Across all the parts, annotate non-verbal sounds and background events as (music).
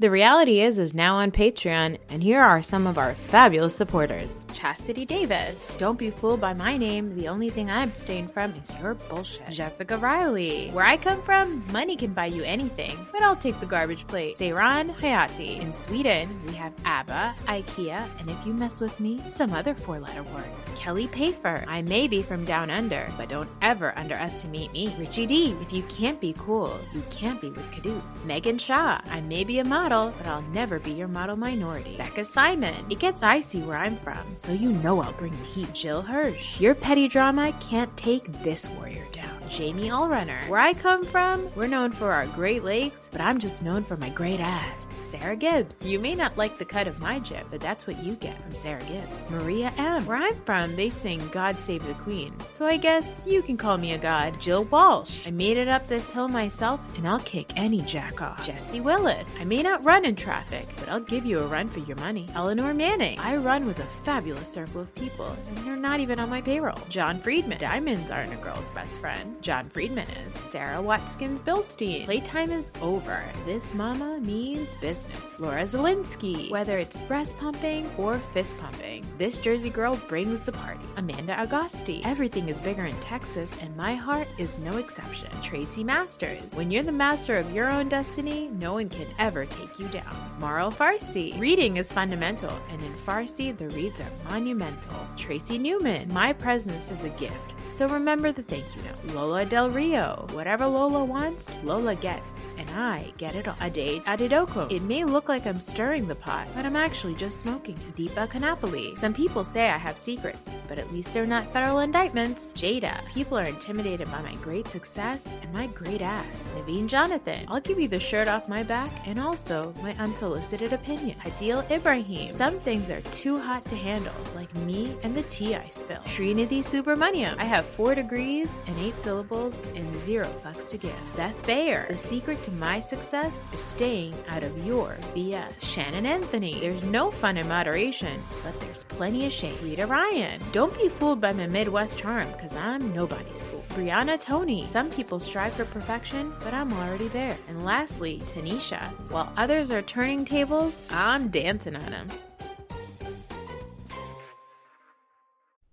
The reality is is now on Patreon, and here are some of our fabulous supporters. Chastity Davis. Don't be fooled by my name. The only thing I abstain from is your bullshit. Jessica Riley. Where I come from, money can buy you anything, but I'll take the garbage plate. Seyran Hayati. In Sweden, we have ABBA, IKEA, and if you mess with me, some other four-letter words. Kelly Payfer. I may be from down under, but don't ever underestimate me. Richie D. If you can't be cool, you can't be with Caduce. Megan Shaw. I may be a model model, but I'll never be your model minority. Becca Simon. It gets icy where I'm from, so you know I'll bring the heat. Jill Hirsch. Your petty drama can't take this warrior down. Jamie Allrunner. Where I come from, we're known for our Great Lakes, but I'm just known for my great ass. Sarah Gibbs. You may not like the cut of my jib, but that's what you get from Sarah Gibbs. Maria M. Where I'm from, they sing God Save the Queen, so I guess you can call me a god. Jill Walsh. I made it up this hill myself, and I'll kick any jack off. Jesse Willis. I may not run in traffic, but I'll give you a run for your money. Eleanor Manning. I run with a fabulous circle of people, and they're not even on my payroll. John Friedman. Diamonds aren't a girl's best friend. John Friedman is. Sarah Watkins Bilstein. Playtime is over. This mama means business business. Laura Zelinsky. Whether it's breast pumping or fist pumping, this Jersey girl brings the party. Amanda Agosti. Everything is bigger in Texas, and my heart is no exception. Tracy Masters. When you're the master of your own destiny, no one can ever take you down. Marl Farsi. Reading is fundamental, and in Farsi, the reads are monumental. Tracy Newman. My presence is a gift. So remember the thank you note. Lola Del Rio. Whatever Lola wants, Lola gets and I get it all. Ade Adidoko. It may look like I'm stirring the pot, but I'm actually just smoking. Deepa Kanapali. Some people say I have secrets, but at least they're not federal indictments. Jada. People are intimidated by my great success and my great ass. Naveen Jonathan. I'll give you the shirt off my back and also my unsolicited opinion. Adil Ibrahim. Some things are too hot to handle, like me and the tea I spill. Srinidhi Subramaniam. I have four degrees and eight syllables and zero fucks to give. Beth Bayer. The secret to my success is staying out of your BS. Shannon Anthony, there's no fun in moderation, but there's plenty of shade. Rita Ryan, don't be fooled by my Midwest charm, because I'm nobody's fool. Brianna Tony, some people strive for perfection, but I'm already there. And lastly, Tanisha, while others are turning tables, I'm dancing on them.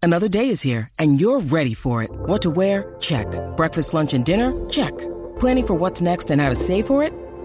Another day is here, and you're ready for it. What to wear? Check. Breakfast, lunch, and dinner? Check. Planning for what's next and how to save for it?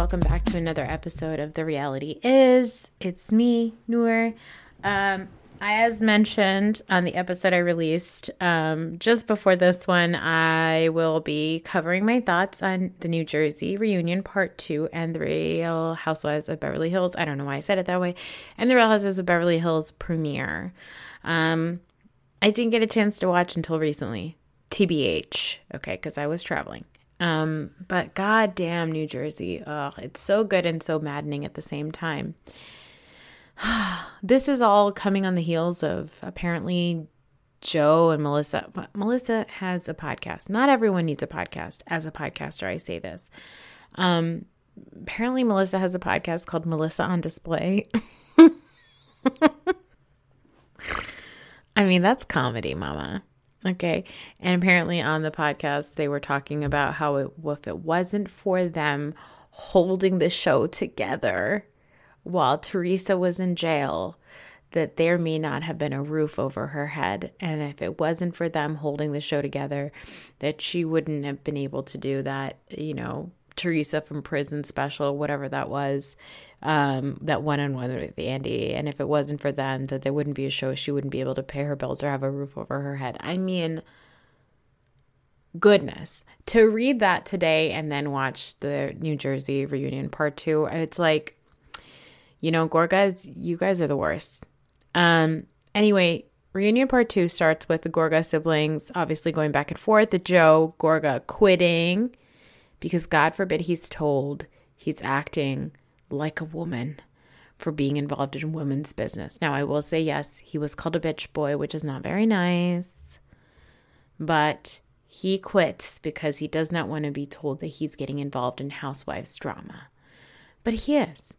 Welcome back to another episode of The Reality Is. It's me, Noor. Um, as mentioned on the episode I released um, just before this one, I will be covering my thoughts on the New Jersey reunion part two and the Real Housewives of Beverly Hills. I don't know why I said it that way. And the Real Housewives of Beverly Hills premiere. Um, I didn't get a chance to watch until recently. TBH, okay, because I was traveling. Um, but goddamn New Jersey. Oh, it's so good and so maddening at the same time. (sighs) this is all coming on the heels of apparently Joe and Melissa. Melissa has a podcast. Not everyone needs a podcast. As a podcaster, I say this. Um, apparently, Melissa has a podcast called Melissa on Display. (laughs) I mean, that's comedy, mama. Okay. And apparently on the podcast, they were talking about how it, if it wasn't for them holding the show together while Teresa was in jail, that there may not have been a roof over her head. And if it wasn't for them holding the show together, that she wouldn't have been able to do that, you know, Teresa from Prison Special, whatever that was, um, that one on one with Andy. And if it wasn't for them, that there wouldn't be a show. She wouldn't be able to pay her bills or have a roof over her head. I mean, goodness. To read that today and then watch the New Jersey reunion part two, it's like, you know, Gorgas, you guys are the worst. Um, anyway, reunion part two starts with the Gorga siblings obviously going back and forth. The Joe Gorga quitting because God forbid he's told he's acting like a woman for being involved in women's business. Now, I will say, yes, he was called a bitch boy, which is not very nice, but he quits because he does not want to be told that he's getting involved in housewives drama. But he is.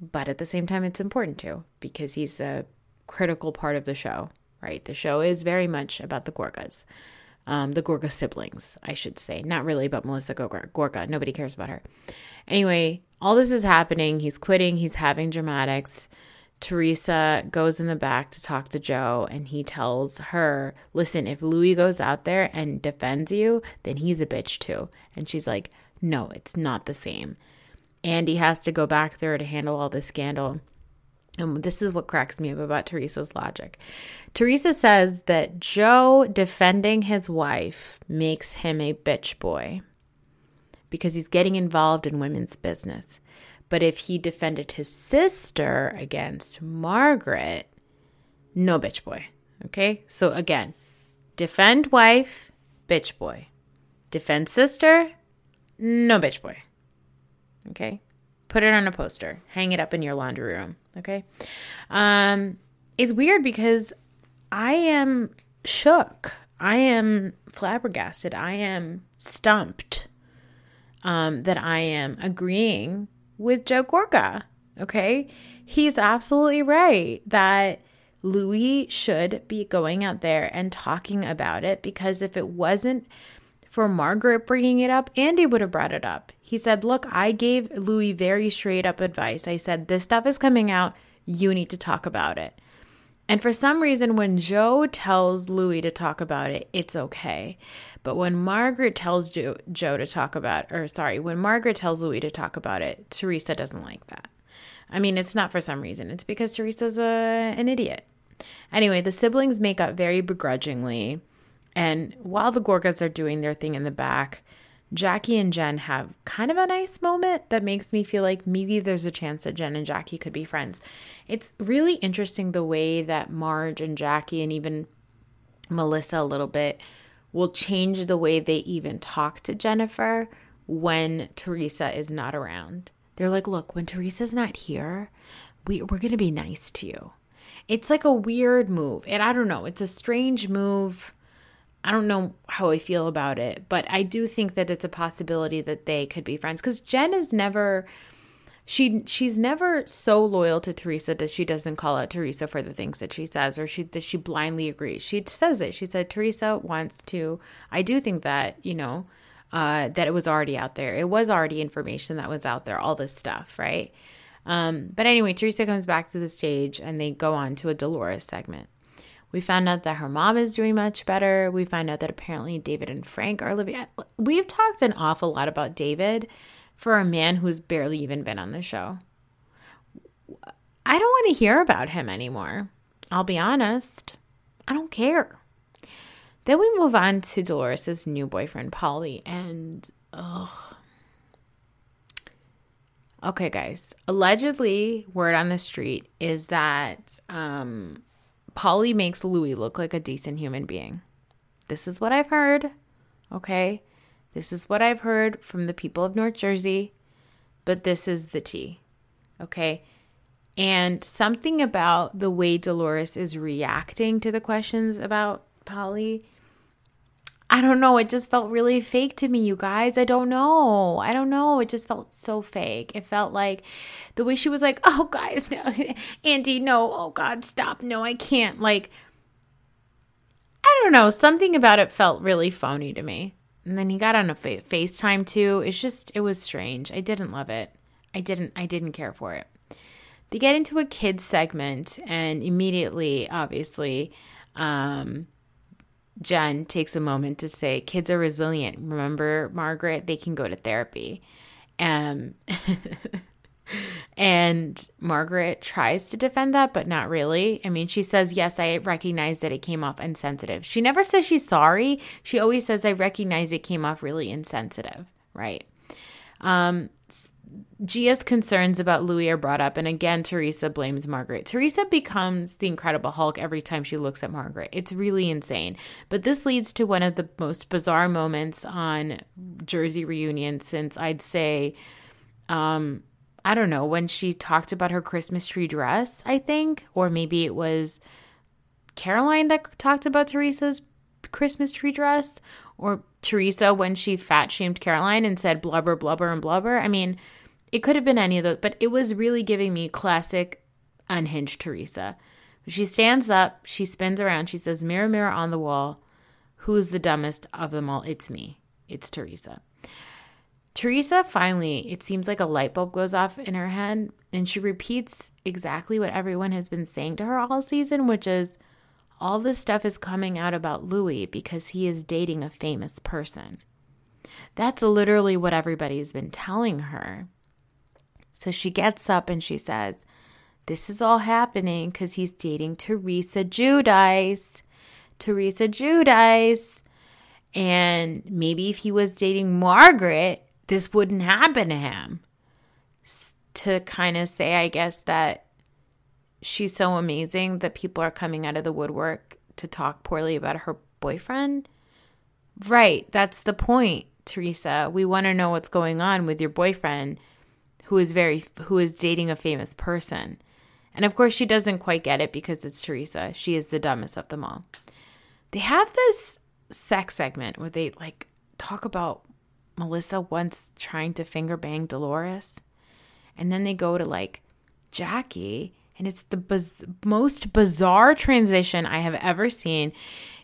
But at the same time, it's important to because he's a critical part of the show, right? The show is very much about the Gorgas, um, the Gorga siblings, I should say. Not really, but Melissa Gorga. Gorga. Nobody cares about her. Anyway, all this is happening. He's quitting. He's having dramatics. Teresa goes in the back to talk to Joe, and he tells her, Listen, if Louis goes out there and defends you, then he's a bitch too. And she's like, No, it's not the same. Andy has to go back there to handle all this scandal. And this is what cracks me up about Teresa's logic. Teresa says that Joe defending his wife makes him a bitch boy because he's getting involved in women's business. But if he defended his sister against Margaret, no bitch boy. Okay? So again, defend wife, bitch boy. Defend sister, no bitch boy. Okay? Put it on a poster. Hang it up in your laundry room. Okay. Um, it's weird because I am shook. I am flabbergasted. I am stumped um, that I am agreeing with Joe Gorga. Okay. He's absolutely right that Louis should be going out there and talking about it because if it wasn't for Margaret bringing it up, Andy would have brought it up. He said, Look, I gave Louis very straight up advice. I said, This stuff is coming out. You need to talk about it. And for some reason, when Joe tells Louis to talk about it, it's okay. But when Margaret tells Joe, Joe to talk about, or sorry, when Margaret tells Louis to talk about it, Teresa doesn't like that. I mean, it's not for some reason. It's because Teresa's a, an idiot. Anyway, the siblings make up very begrudgingly. And while the Gorgas are doing their thing in the back, Jackie and Jen have kind of a nice moment that makes me feel like maybe there's a chance that Jen and Jackie could be friends. It's really interesting the way that Marge and Jackie and even Melissa a little bit will change the way they even talk to Jennifer when Teresa is not around. They're like, look, when Teresa's not here, we, we're going to be nice to you. It's like a weird move. And I don't know, it's a strange move I don't know how I feel about it, but I do think that it's a possibility that they could be friends because Jen is never she she's never so loyal to Teresa that she doesn't call out Teresa for the things that she says or she that she blindly agrees. She says it. She said Teresa wants to. I do think that you know uh, that it was already out there. It was already information that was out there. All this stuff, right? Um, but anyway, Teresa comes back to the stage and they go on to a Dolores segment. We found out that her mom is doing much better. We find out that apparently David and Frank are living. We've talked an awful lot about David for a man who's barely even been on the show. I don't want to hear about him anymore. I'll be honest. I don't care. Then we move on to Dolores's new boyfriend, Paulie, and ugh. Okay, guys. Allegedly, word on the street is that um, Paulie makes Louis look like a decent human being. This is what I've heard. Okay. This is what I've heard from the people of North Jersey, but this is the tea. Okay. And something about the way Dolores is reacting to the questions about Paulie I don't know. It just felt really fake to me, you guys. I don't know. I don't know. It just felt so fake. It felt like the way she was like, (laughs) oh, guys, no, (laughs) Andy, no, oh, God, stop. No, I can't. Like, I don't know. Something about it felt really phony to me. And then he got on a fa- FaceTime too. It's just, it was strange. I didn't love it. I didn't, I didn't care for it. they get into a kids segment, and immediately, obviously, um, Jen takes a moment to say, Kids are resilient. Remember, Margaret, they can go to therapy. Um, (laughs) and Margaret tries to defend that, but not really. I mean, she says, Yes, I recognize that it came off insensitive. She never says she's sorry. She always says, I recognize it came off really insensitive, right? Um, Gia's concerns about Louis are brought up, and again, Teresa blames Margaret. Teresa becomes the Incredible Hulk every time she looks at Margaret. It's really insane. But this leads to one of the most bizarre moments on Jersey Reunion since I'd say, um, I don't know, when she talked about her Christmas tree dress, I think, or maybe it was Caroline that talked about Teresa's Christmas tree dress, or Teresa when she fat shamed Caroline and said blubber, blubber, and blubber. I mean, it could have been any of those, but it was really giving me classic unhinged Teresa. She stands up, she spins around, she says, Mirror, mirror on the wall, who's the dumbest of them all? It's me. It's Teresa. Teresa finally, it seems like a light bulb goes off in her head, and she repeats exactly what everyone has been saying to her all season, which is all this stuff is coming out about Louis because he is dating a famous person. That's literally what everybody's been telling her. So she gets up and she says, This is all happening because he's dating Teresa Giudice. Teresa Giudice. And maybe if he was dating Margaret, this wouldn't happen to him. To kind of say, I guess, that she's so amazing that people are coming out of the woodwork to talk poorly about her boyfriend. Right, that's the point, Teresa. We want to know what's going on with your boyfriend who is very who is dating a famous person. And of course she doesn't quite get it because it's Teresa. She is the dumbest of them all. They have this sex segment where they like talk about Melissa once trying to finger bang Dolores. And then they go to like Jackie and it's the biz- most bizarre transition I have ever seen.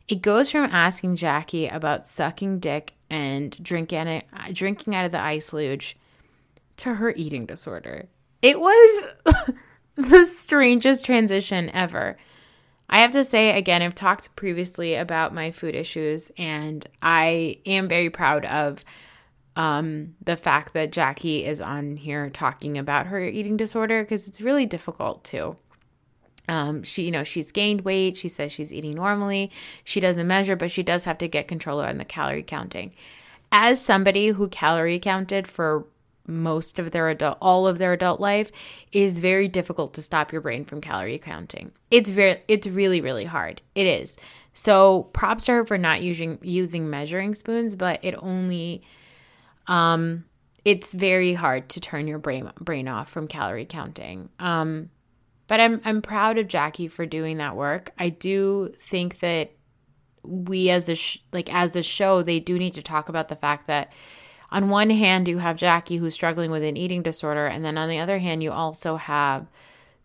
It goes from asking Jackie about sucking dick and drinking drinking out of the ice luge to her eating disorder. It was (laughs) the strangest transition ever. I have to say, again, I've talked previously about my food issues, and I am very proud of um, the fact that Jackie is on here talking about her eating disorder because it's really difficult too. Um, she, you know, she's gained weight. She says she's eating normally. She doesn't measure, but she does have to get control on the calorie counting. As somebody who calorie counted for most of their adult all of their adult life is very difficult to stop your brain from calorie counting. It's very it's really really hard. It is. So props to her for not using using measuring spoons, but it only um it's very hard to turn your brain brain off from calorie counting. Um but I'm I'm proud of Jackie for doing that work. I do think that we as a sh- like as a show they do need to talk about the fact that on one hand, you have Jackie who's struggling with an eating disorder, and then on the other hand, you also have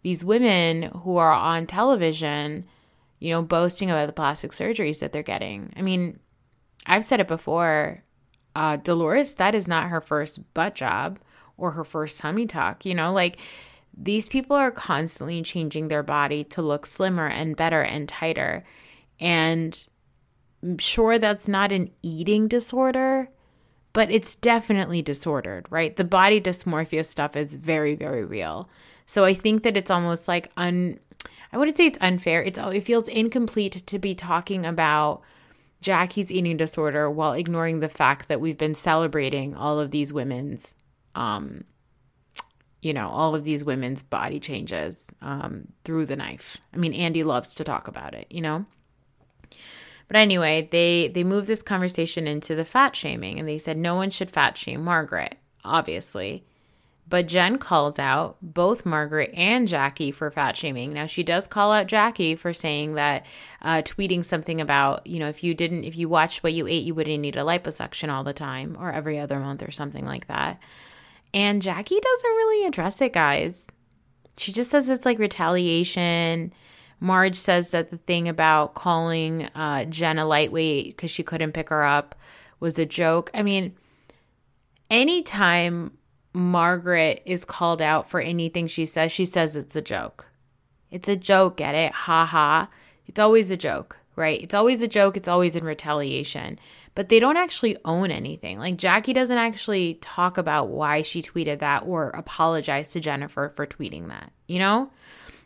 these women who are on television, you know, boasting about the plastic surgeries that they're getting. I mean, I've said it before. Uh, Dolores, that is not her first butt job or her first tummy tuck. You know, like these people are constantly changing their body to look slimmer and better and tighter. And I'm sure that's not an eating disorder, but it's definitely disordered, right? The body dysmorphia stuff is very, very real. So I think that it's almost like un I wouldn't say it's unfair. It's it feels incomplete to be talking about Jackie's eating disorder while ignoring the fact that we've been celebrating all of these women's um you know, all of these women's body changes um through the knife. I mean, Andy loves to talk about it, you know? But anyway, they they moved this conversation into the fat shaming and they said no one should fat shame Margaret, obviously. But Jen calls out both Margaret and Jackie for fat shaming. Now, she does call out Jackie for saying that, uh, tweeting something about, you know, if you didn't, if you watched what you ate, you wouldn't need a liposuction all the time or every other month or something like that. And Jackie doesn't really address it, guys. She just says it's like retaliation. Marge says that the thing about calling uh, Jen a lightweight because she couldn't pick her up was a joke. I mean, anytime Margaret is called out for anything she says, she says it's a joke. It's a joke, get it? Ha ha. It's always a joke, right? It's always a joke. It's always in retaliation. But they don't actually own anything. Like Jackie doesn't actually talk about why she tweeted that or apologize to Jennifer for tweeting that, you know?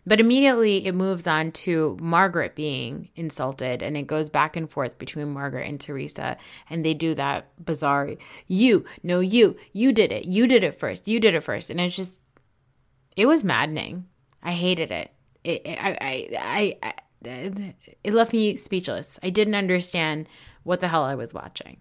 But immediately it moves on to Margaret being insulted and it goes back and forth between Margaret and Teresa. And they do that bizarre, you, no, you, you did it. You did it first. You did it first. And it's just, it was maddening. I hated it. It, I, I, I, I it left me speechless. I didn't understand what the hell I was watching.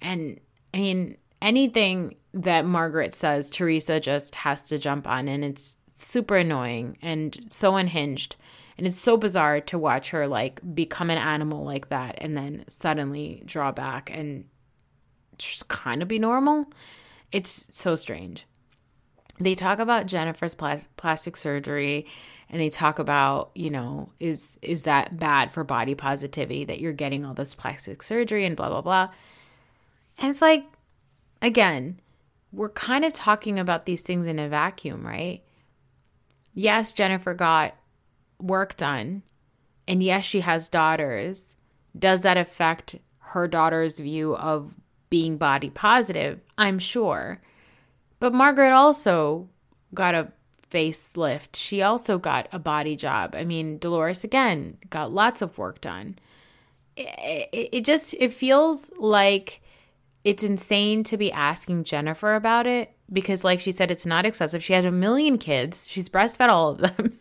And I mean, anything that Margaret says, Teresa just has to jump on, and it's super annoying and so unhinged. And it's so bizarre to watch her like become an animal like that and then suddenly draw back and just kind of be normal. It's so strange. They talk about Jennifer's plastic surgery and they talk about, you know, is is that bad for body positivity that you're getting all this plastic surgery and blah blah blah. And it's like again, we're kind of talking about these things in a vacuum, right? Yes, Jennifer got work done, and yes, she has daughters. Does that affect her daughter's view of being body positive? I'm sure. But Margaret also got a facelift. She also got a body job. I mean, Dolores again got lots of work done. It, it, it just it feels like it's insane to be asking Jennifer about it because, like she said, it's not excessive. She had a million kids, she's breastfed all of them.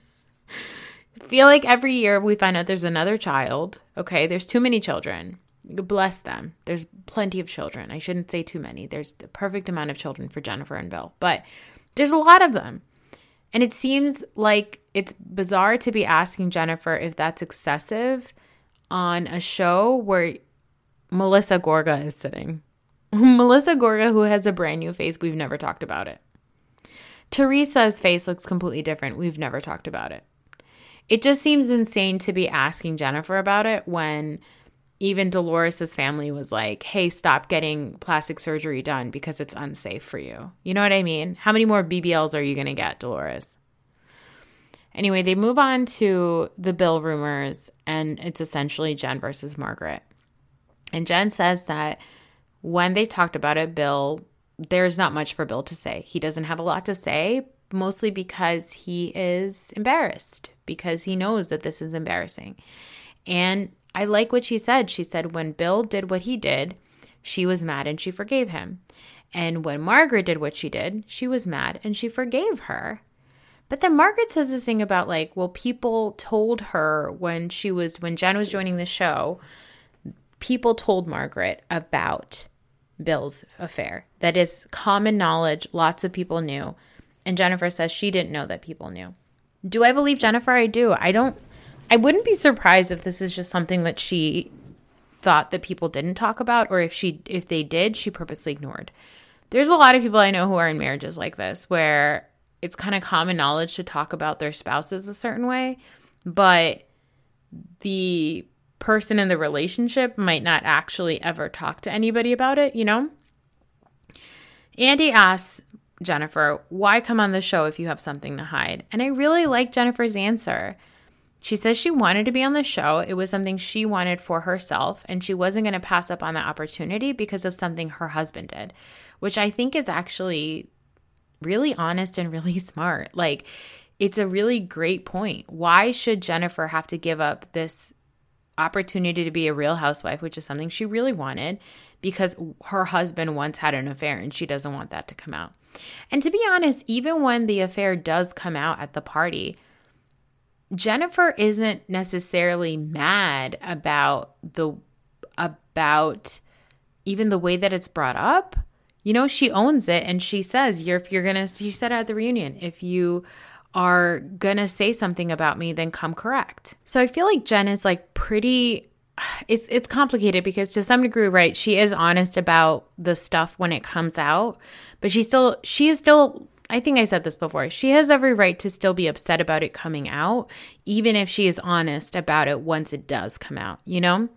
(laughs) Feel like every year we find out there's another child. Okay, there's too many children. Bless them. There's plenty of children. I shouldn't say too many. There's the perfect amount of children for Jennifer and Bill, but there's a lot of them. And it seems like it's bizarre to be asking Jennifer if that's excessive on a show where Melissa Gorga is sitting. (laughs) Melissa Gorga, who has a brand new face, we've never talked about it. Teresa's face looks completely different. We've never talked about it. It just seems insane to be asking Jennifer about it when even Dolores's family was like, "Hey, stop getting plastic surgery done because it's unsafe for you." You know what I mean? How many more BBLs are you going to get, Dolores? Anyway, they move on to the Bill rumors and it's essentially Jen versus Margaret. And Jen says that when they talked about it, Bill, there's not much for Bill to say. He doesn't have a lot to say, mostly because he is embarrassed, because he knows that this is embarrassing. And I like what she said. She said, when Bill did what he did, she was mad and she forgave him. And when Margaret did what she did, she was mad and she forgave her. But then Margaret says this thing about like, well, people told her when she was, when Jen was joining the show, people told Margaret about Bill's affair. That is common knowledge. Lots of people knew. And Jennifer says she didn't know that people knew. Do I believe Jennifer? I do. I don't, I wouldn't be surprised if this is just something that she thought that people didn't talk about or if she if they did she purposely ignored there's a lot of people i know who are in marriages like this where it's kind of common knowledge to talk about their spouses a certain way but the person in the relationship might not actually ever talk to anybody about it, you know? Andy asks Jennifer, why come on the show if you have something to hide? And I really like Jennifer's answer. She says she wanted to be on the show. It was something she wanted for herself, and she wasn't going to pass up on the opportunity because of something her husband did, which I think is actually really honest and really (laughs) smart. Like, it's a really great point. Why should Jennifer have to give up this opportunity to be a real housewife, which is something she really wanted because her husband once had an affair and she doesn't want that to come out. And to be honest, even when the affair does come out at the party, Jennifer isn't necessarily mad about the about even the way that it's brought up. You know, she owns it and she says, "You're if you're going to she said at the reunion, if you are gonna say something about me, then come correct. So I feel like Jen is like pretty (sighs) it's it's complicated because to some degree, right, she is honest about the stuff when it comes out, but she still she is still I think I said this before. She has every right to still be upset about it coming out, even if she is honest about it once it does come out, you know?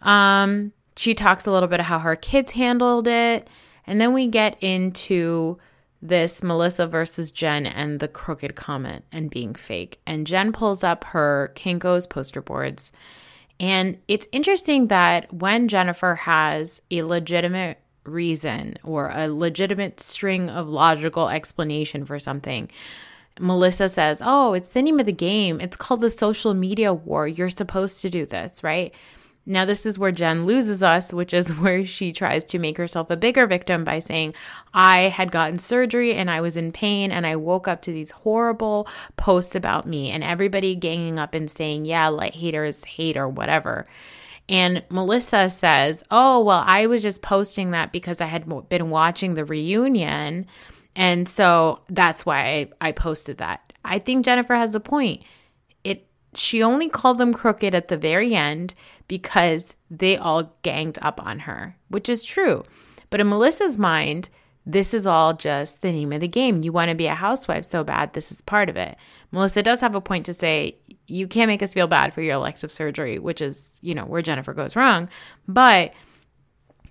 Um, she talks a little bit of how her kids handled it, and then we get into this Melissa versus Jen and the crooked comment and being fake. And Jen pulls up her Kinko's poster boards. And it's interesting that when Jennifer has a legitimate reason or a legitimate string of logical explanation for something, Melissa says, Oh, it's the name of the game. It's called the social media war. You're supposed to do this, right? Now, this is where Jen loses us, which is (laughs) where she tries to make herself a bigger victim by saying, I had gotten surgery and I was in pain and I woke up to these horrible posts about me and everybody ganging up and saying, Yeah, like haters hate or whatever. And Melissa says, Oh, well, I was just posting that because I had been watching the reunion. And so that's why I, I posted that. I think Jennifer has a point. She only called them crooked at the very end because they all ganged up on her, which is true. But in Melissa's mind, this is all just the name of the game. You want to be a housewife so bad, this is part of it. Melissa does have a point to say, you can't make us feel bad for your elective surgery, which is, you know, where Jennifer goes wrong. But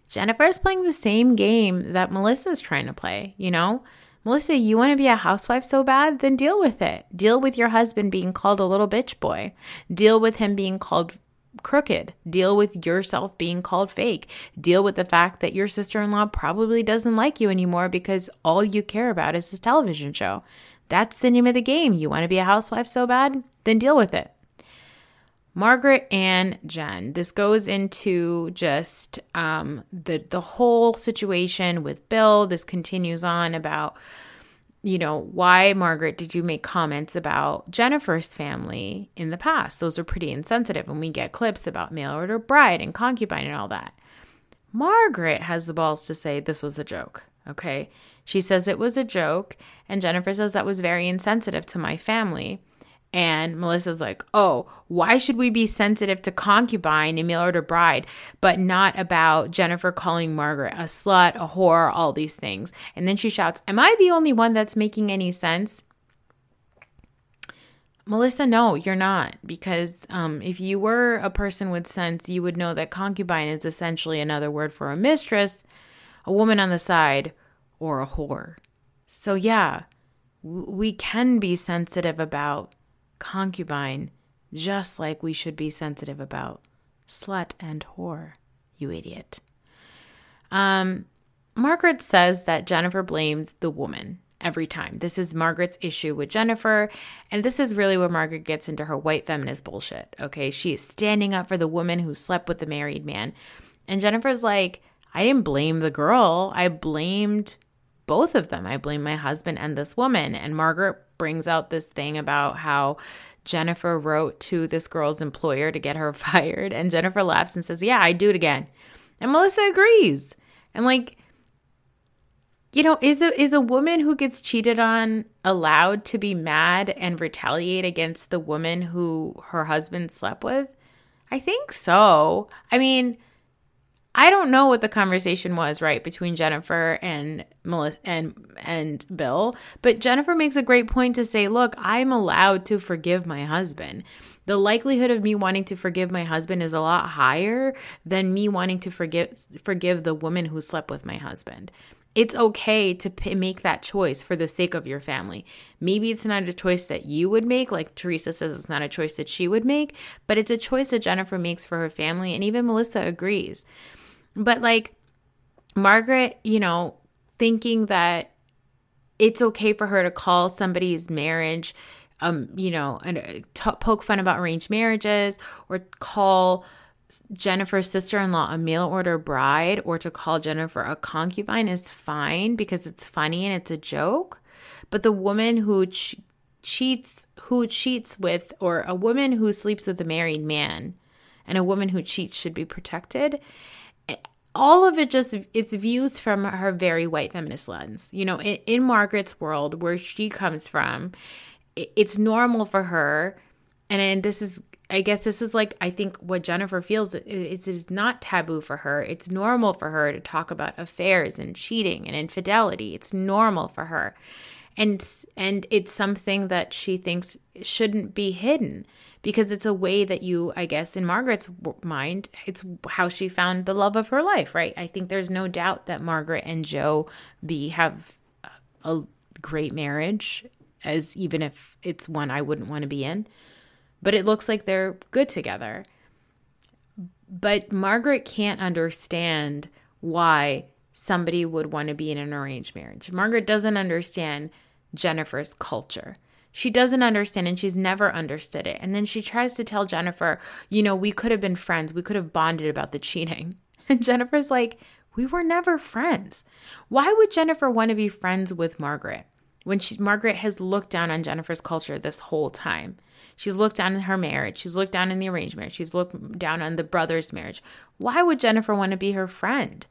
Jennifer is playing the same game that Melissa is trying to play, you know? Melissa, you want to be a housewife so bad? Then deal with it. Deal with your husband being called a little bitch boy. Deal with him being called crooked. Deal with yourself being called fake. Deal with the fact that your sister in law probably doesn't like you anymore because all you care about is this television show. That's the name of the game. You want to be a housewife so bad? Then deal with it. Margaret and Jen. This goes into just um, the the whole situation with Bill. This continues on about you know, why, Margaret, did you make comments about Jennifer's family in the past? Those are pretty insensitive. And we get clips about mail order bride and concubine and all that. Margaret has the balls to say this was a joke. Okay. She says it was a joke. And Jennifer says that was very insensitive to my family. And Melissa's like, oh, why should we be sensitive to concubine and mail order bride, but not about Jennifer calling Margaret a slut, a whore, all these things? And then she shouts, Am I the only one that's making any sense? Melissa, no, you're not. Because um, if you were a person with sense, you would know that concubine is essentially another word for a mistress, a woman on the side, or a whore. So, yeah, we can be sensitive about concubine, just like we should be sensitive about slut and whore, you idiot. Um, Margaret says that Jennifer blames the woman every time. This is Margaret's issue with Jennifer. And this is really where Margaret gets into her white feminist bullshit. Okay. She is standing up for the woman who slept with the married man. And Jennifer's like, I didn't blame the girl. I blamed both of them. I blame my husband and this woman. And Margaret brings out this thing about how Jennifer wrote to this girl's employer to get her (laughs) fired. And Jennifer laughs and says, Yeah, I do it again. And Melissa agrees. And like, you know, is a is a woman who gets cheated on allowed to be mad and retaliate against the woman who her husband slept with? I think so. I mean, I don't know what the conversation was, right, between Jennifer and Melissa and and Bill, but Jennifer makes a great point to say, "Look, I'm allowed to forgive my husband. The likelihood of me wanting to forgive my husband is a lot higher than me wanting to forgive forgive the woman who slept with my husband." It's okay to p- make that choice for the sake of your family. Maybe it's not a choice that you would make, like Teresa says it's not a choice that she would make, but it's a choice that Jennifer makes for her family, and even Melissa agrees. But like Margaret, you know, thinking that it's okay for her to call somebody's marriage um you know and uh, t- poke fun about arranged marriages or call Jennifer's sister-in-law a mail order bride or to call Jennifer a concubine is fine because it's funny and it's a joke. But the woman who ch- cheats who cheats with or a woman who sleeps with a married man and a woman who cheats should be protected all of it just it's views from her very white feminist lens. You know in, in margaret's world where she comes from it, it's normal for her. And, and this is i guess this is like i think what jennifer feels it is not taboo for her. It's normal for her to talk about affairs and cheating and infidelity. It's normal for her and and it's something that she thinks shouldn't be hidden because it's a way that you i guess in margaret's mind it's how she found the love of her life right i think there's no doubt that margaret and joe b have a great marriage, as even if it's one I wouldn't want to be in. But it looks like they're good together. But Margaret can't understand why somebody would want to be in an arranged marriage. Margaret doesn't understand Jennifer's culture. She doesn't understand and she's never understood it. And then she tries to tell Jennifer, you know, we could have been friends. We could have bonded about the cheating. (laughs) And Jennifer's like, we were never friends. Why would Jennifer want to be friends with Margaret when she, Margaret has looked down on Jennifer's culture this whole time? She's looked down in her marriage. She's looked down in the arranged marriage. She's looked down on the brother's marriage. Why would Jennifer want to be her friend?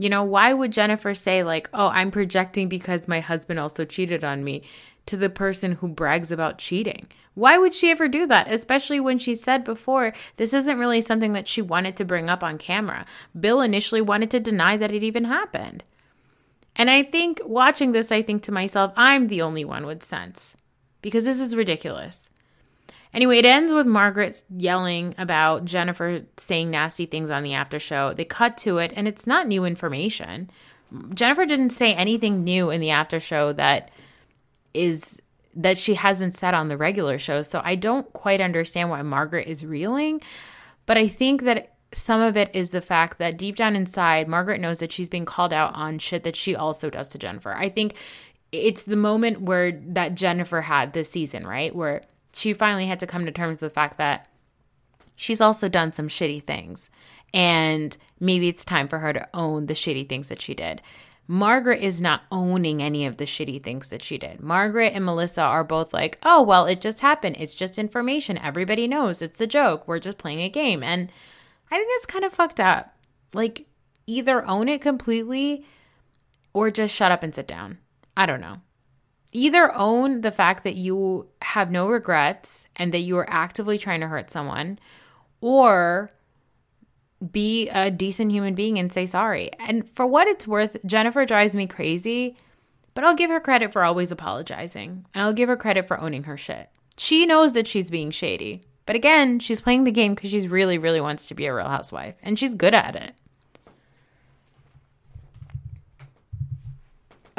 You know, why would Jennifer say, like, oh, I'm projecting because my husband also cheated on me to the person who brags about cheating? Why would she ever do that? Especially when she said before, this isn't really something that she wanted to bring up on camera. Bill initially wanted to deny that it even happened. And I think watching this, I think to myself, I'm the only one with sense because this is ridiculous. Anyway, it ends with Margaret yelling about Jennifer saying nasty things on the after show. They cut to it, and it's not new information. Jennifer didn't say anything new in the after show that is that she hasn't said on the regular show. So I don't quite understand why Margaret is reeling, but I think that some of it is the fact that deep down inside, Margaret knows that she's being called out on shit that she also does to Jennifer. I think it's the moment where that Jennifer had this season, right? Where she finally had to come to terms with the fact that she's also done some shitty things. And maybe it's time for her to own the shitty things that she did. Margaret is not owning any of the shitty things that she did. Margaret and Melissa are both like, oh, well, it just happened. It's just information. Everybody knows it's a joke. We're just playing a game. And I think that's kind of fucked up. Like, either own it completely or just shut up and sit down. I don't know either own the fact that you have no regrets and that you are actively trying to hurt someone or be a decent human being and say sorry. And for what it's worth, Jennifer drives me crazy, but I'll give her credit for always apologizing and I'll give her credit for owning her shit. She knows that she's being shady. But again, she's playing the game because she's really, really wants to be a real housewife and she's good at it.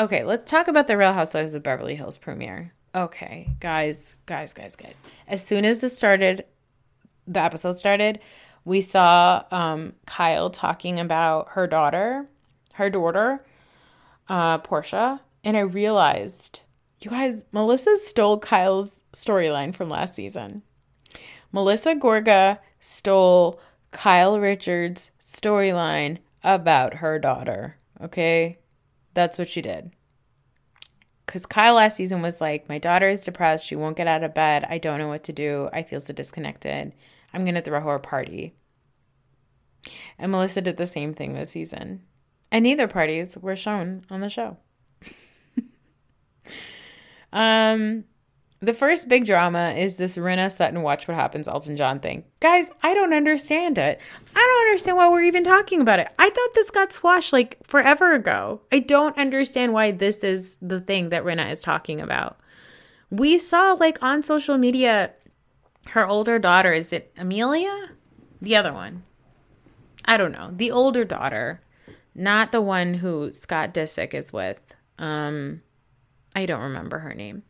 Okay, let's talk about the Real Housewives of Beverly Hills premiere. Okay, guys, guys, guys, guys. As soon as this started, the episode started, we saw um, Kyle talking about her daughter, her daughter, uh, Portia, and I realized, you guys, Melissa stole Kyle's storyline from last season. Melissa Gorga stole Kyle Richards' storyline about her daughter. Okay, that's what she did. Because Kyle last season was like, My daughter is depressed. She won't get out of bed. I don't know what to do. I feel so disconnected. I'm going to throw her a party. And Melissa did the same thing this season. And neither parties were shown on the show. (laughs) um, the first big drama is this Rinna Sutton Watch What Happens Elton John thing. Guys, I don't understand it. I don't understand why we're even talking about it. I thought this got squashed like forever ago. I don't understand why this is the thing that Rinna is talking about. We saw like on social media her older daughter, is it Amelia? The other one. I don't know. The older daughter, not the one who Scott Disick is with. Um I don't remember her name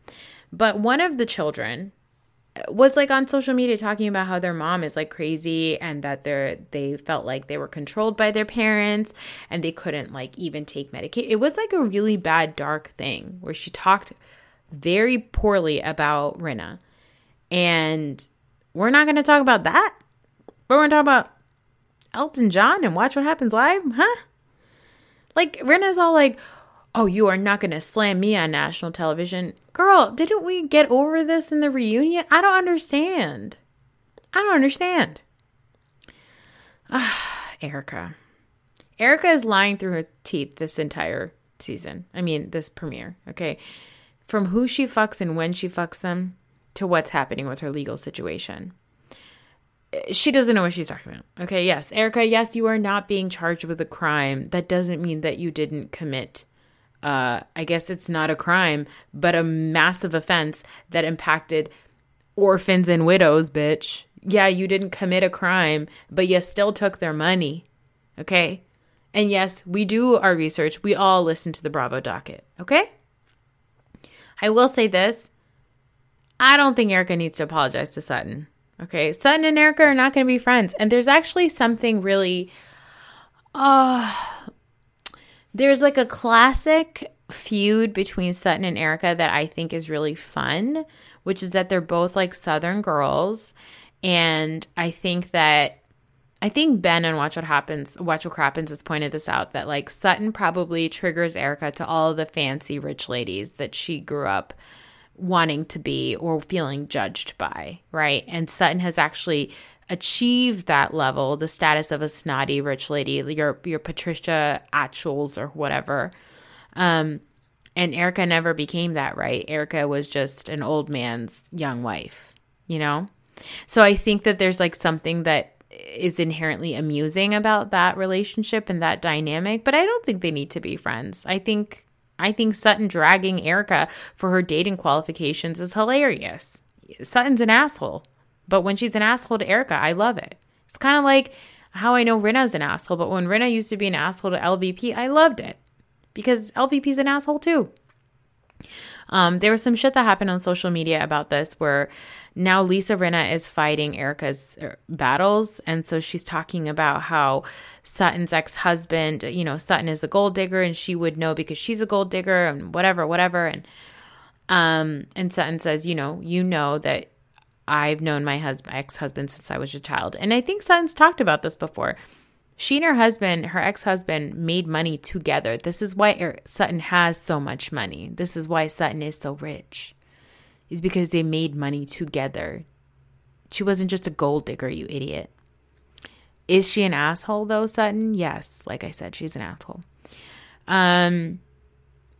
but one of the children uh, was like on social media talking about how their mom is like crazy and that they're they felt like they were controlled by their parents and they couldn't like even take medication. It was like a really bad dark thing where she talked very poorly about Rinna. And we're not going to talk about that. But we're going to talk about Elton John and watch what happens live, huh? Like Rinna's all like, "Oh, you are not going to slam me on national television." Girl, didn't we get over this in the reunion? I don't understand. I don't understand. Ah, (sighs) Erica. Erika is lying through her teeth this entire season. I mean, this premiere, okay? From who she fucks and when she fucks them to what's happening with her legal situation. She doesn't know what she's talking about. Okay, yes. Erika, yes, you are not being charged with a crime. That doesn't mean that you didn't commit uh, I guess it's not a crime, but a massive offense that impacted orphans and widows, bitch. Yeah, you didn't commit a crime, but you still took their money. Okay? And yes, we do our research. We all listen to the Bravo docket. Okay? I will say this I don't think Erika needs to apologize to Sutton. Okay. Sutton and Erika are not going to be friends. And there's actually something really, uh, there's like a classic feud between Sutton and Erika that I think is really fun, which is that they're both like Southern girls. And I think that I think Ben and Watch What Happens, Watch What Happens has pointed this out that like Sutton probably triggers Erika to all the fancy rich ladies that she grew up wanting to be or feeling judged by, right? And Sutton has actually achieved that level, the status of a snotty rich lady, your your Patricia Altschul or whatever. Um, and Erika never became that, right? Erika was just an old man's young wife, you know? So I think that there's like something that is inherently amusing about that relationship and that dynamic, but I don't think they need to be friends. I think I think Sutton dragging Erika for her dating qualifications is hilarious. Sutton's an asshole, but when she's an asshole to Erika, I love it. It's kind of like how I know Rinna's an asshole, but when Rinna used to be an asshole to LVP, I loved it because LVP's an asshole too. Um, there was some shit that happened on social media about this where now Lisa Rinna is fighting Erika's er, battles. And so she's talking about how Sutton's ex husband, you know, Sutton is a gold digger and she would know because she's a gold digger and whatever, whatever. And, um, and Sutton says, you know, you know that I've known my husband, ex husband since I was a child. And I think Sutton's talked about this before. She and her husband, her ex husband, made money together. This is why er- Sutton has so much money. This is why Sutton is so rich is because they made money together. She wasn't just a gold digger, you idiot. Is she an asshole though, Sutton? Yes, like I said, she's an asshole. Um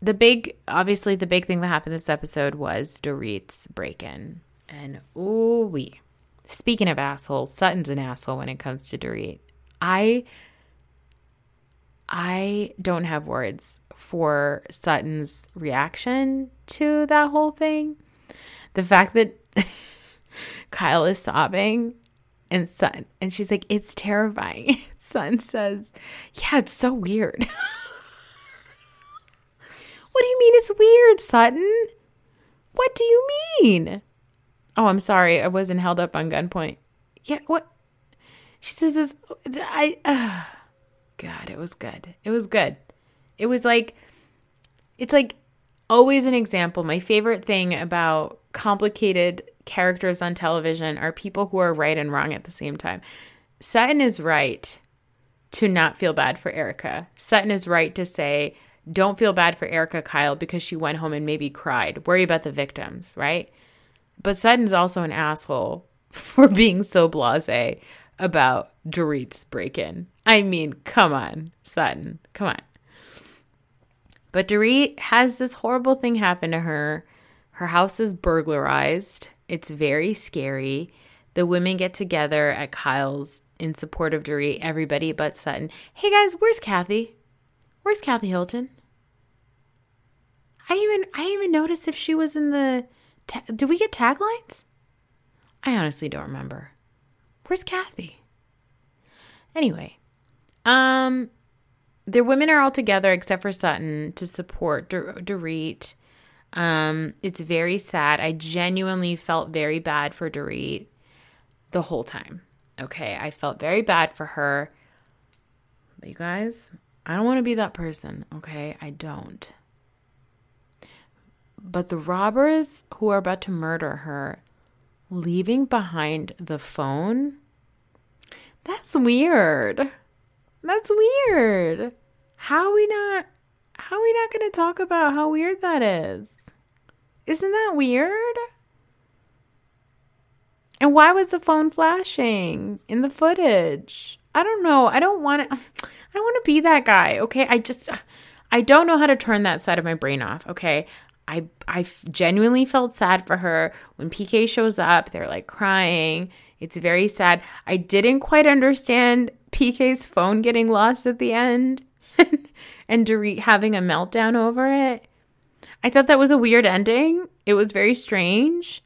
the big obviously the big thing that happened this episode was Dorit's break-in. And ooh wee. Speaking of assholes, Sutton's an asshole when it comes to Dorit. I I don't have words for Sutton's reaction to that whole thing the fact that (laughs) Kyle is sobbing and Sutton and she's like, it's terrifying. (laughs) Sutton says, Yeah, it's so weird. (laughs) what do you mean it's weird, Sutton? What do you mean? Oh, I'm sorry. I wasn't held up on gunpoint. Yeah, what? She says, I, uh, God, it was good. It was good. It was like, it's like always an example. My favorite thing about complicated characters on television are people who are right and wrong at the same time. Sutton is right to not feel bad for Erika. Sutton is right to say, don't feel bad for Erika Kyle because she went home and maybe cried. Worry about the victims, right? But Sutton's also an asshole (laughs) for being so blase about Dorit's break in. I mean, come on, Sutton, come on. But Dorit has this horrible thing happen to her her house is burglarized. It's very scary. The women get together at Kyle's in support of Dorit, everybody but Sutton. Hey guys, where's Kathy? Where's Kathy Hilton? I didn't even I didn't even notice if she was in the ta- Did we get taglines? I honestly don't remember. Where's Kathy? Anyway, um the women are all together except for Sutton to support Dorit. Um, it's very sad. I genuinely felt very bad for Dorit the whole time. Okay, I felt very bad for her. But you guys, I don't want to be that person, okay? I don't. But the robbers who are about to murder her, leaving behind the phone, that's weird. That's weird. How we not how are we not going to talk about how weird that is? Isn't that weird? And why was the phone flashing in the footage? I don't know. I don't want to I don't want to be that guy, okay? I just I don't know how to turn that side of my brain off, okay? I I genuinely felt sad for her when PK shows up. They're like crying. It's very sad. I didn't quite understand PK's phone getting lost at the end (laughs) and Dorit having a meltdown over it. I thought that was a weird ending. It was very strange,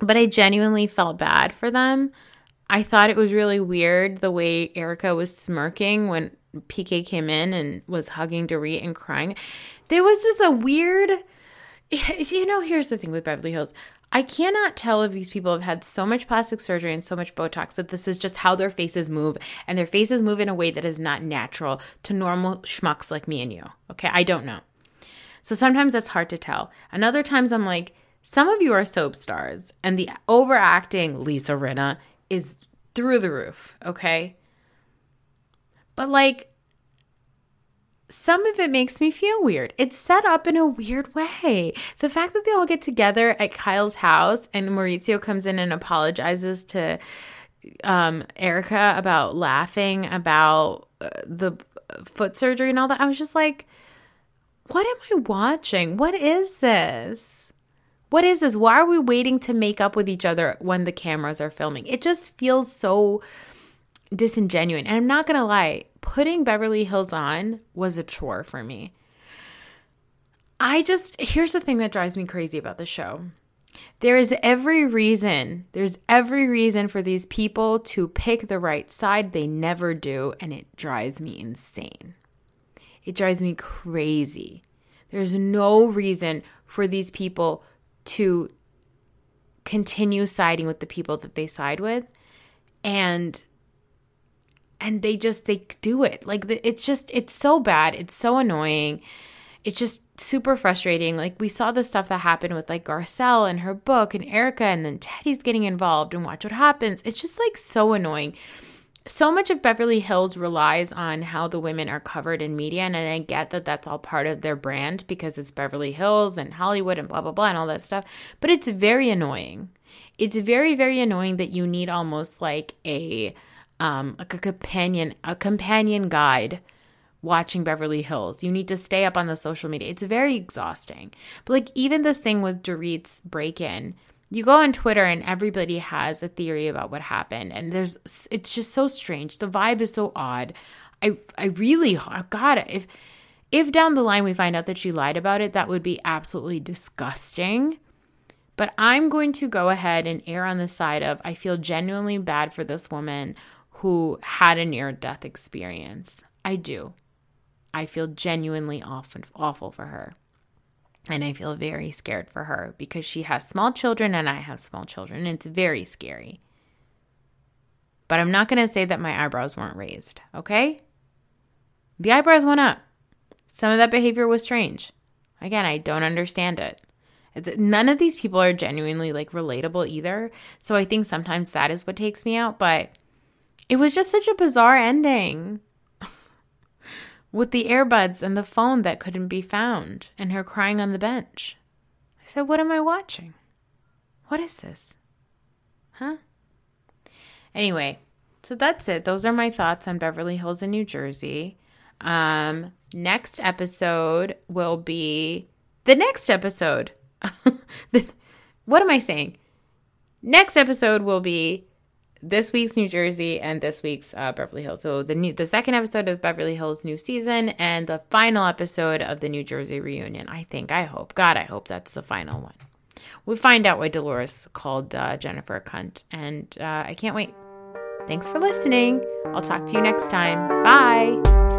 but I genuinely felt bad for them. I thought it was really weird the way Erika was smirking when PK came in and was hugging Dorit and crying. There was just a weird (laughs) you know, here's the thing with Beverly Hills. I cannot tell if these people have had so much plastic surgery and so much Botox that this is just how their faces move, and their faces move in a way that is not natural to normal schmucks like me and you. Okay, I don't know. So sometimes that's hard to tell. And other times I'm like, some of you are soap stars, and the overacting Lisa Rinna is through the roof. Okay, but like some of it makes me feel weird. It's set up in a weird way. The fact that they all get together at Kyle's house and Mauricio comes in and apologizes to um, Erika about laughing about uh, the foot surgery and all that, I was just like, what am I watching? What is this? What is this? Why are we waiting to make up with each other when the cameras are filming? It just feels so disingenuous. And I'm not going to lie, putting Beverly Hills on was a chore for me. I just, here's the thing that drives me crazy about the show. There is every reason, there's every reason for these people to pick the right side. They never do, and it drives me insane. It drives me crazy. There's no reason for these people to continue siding with the people that they side with. And and they just they do it. Like it's just it's so bad. It's so annoying. It's just super frustrating. Like we saw the stuff that happened with like garcelle and her book and erika and then teddy's getting involved and watch what happens. It's just like so annoying. So much of beverly hills relies on how the women are covered in media and i get that that's all part of their brand because it's beverly hills and hollywood and blah blah blah and all that stuff but it's very annoying. It's very very annoying that you need almost like a um, like a companion a companion guide watching Beverly Hills. You need to stay up on the social media. It's very exhausting. But like even this thing with Dorit's break-in, you go on Twitter and everybody has a theory about what happened and there's it's just so strange. The vibe is so odd. I I really God if if down the line we find out that she lied about it, that would be absolutely disgusting. But I'm going to go ahead and err on the side of I feel genuinely bad for this woman who had a near death experience. I do. I feel genuinely awful, awful for her. And I feel very scared for her because she has small children and I have small children. It's very scary. But I'm not going to say that my eyebrows weren't raised, okay? The eyebrows went up. Some of that behavior was strange. Again, I don't understand it. None of these people are genuinely like relatable either. So I think sometimes that is what takes me out. But it was just such a bizarre ending. (laughs) With the earbuds and the phone that couldn't be found, and her crying on the bench. I said, What am I watching? What is this? Huh? Anyway, so that's it. Those are my thoughts on Beverly Hills in New Jersey. Um, next episode will be the next episode. (laughs) the, what am I saying? Next episode will be this week's New Jersey and this week's uh, Beverly Hills. So the new, the second episode of Beverly Hills new season and the final episode of the New Jersey reunion. I think, I hope, God, I hope that's the final one. We find out why Dolores called uh, Jennifer a cunt, and uh, I can't wait. Thanks for listening. I'll talk to you next time. Bye.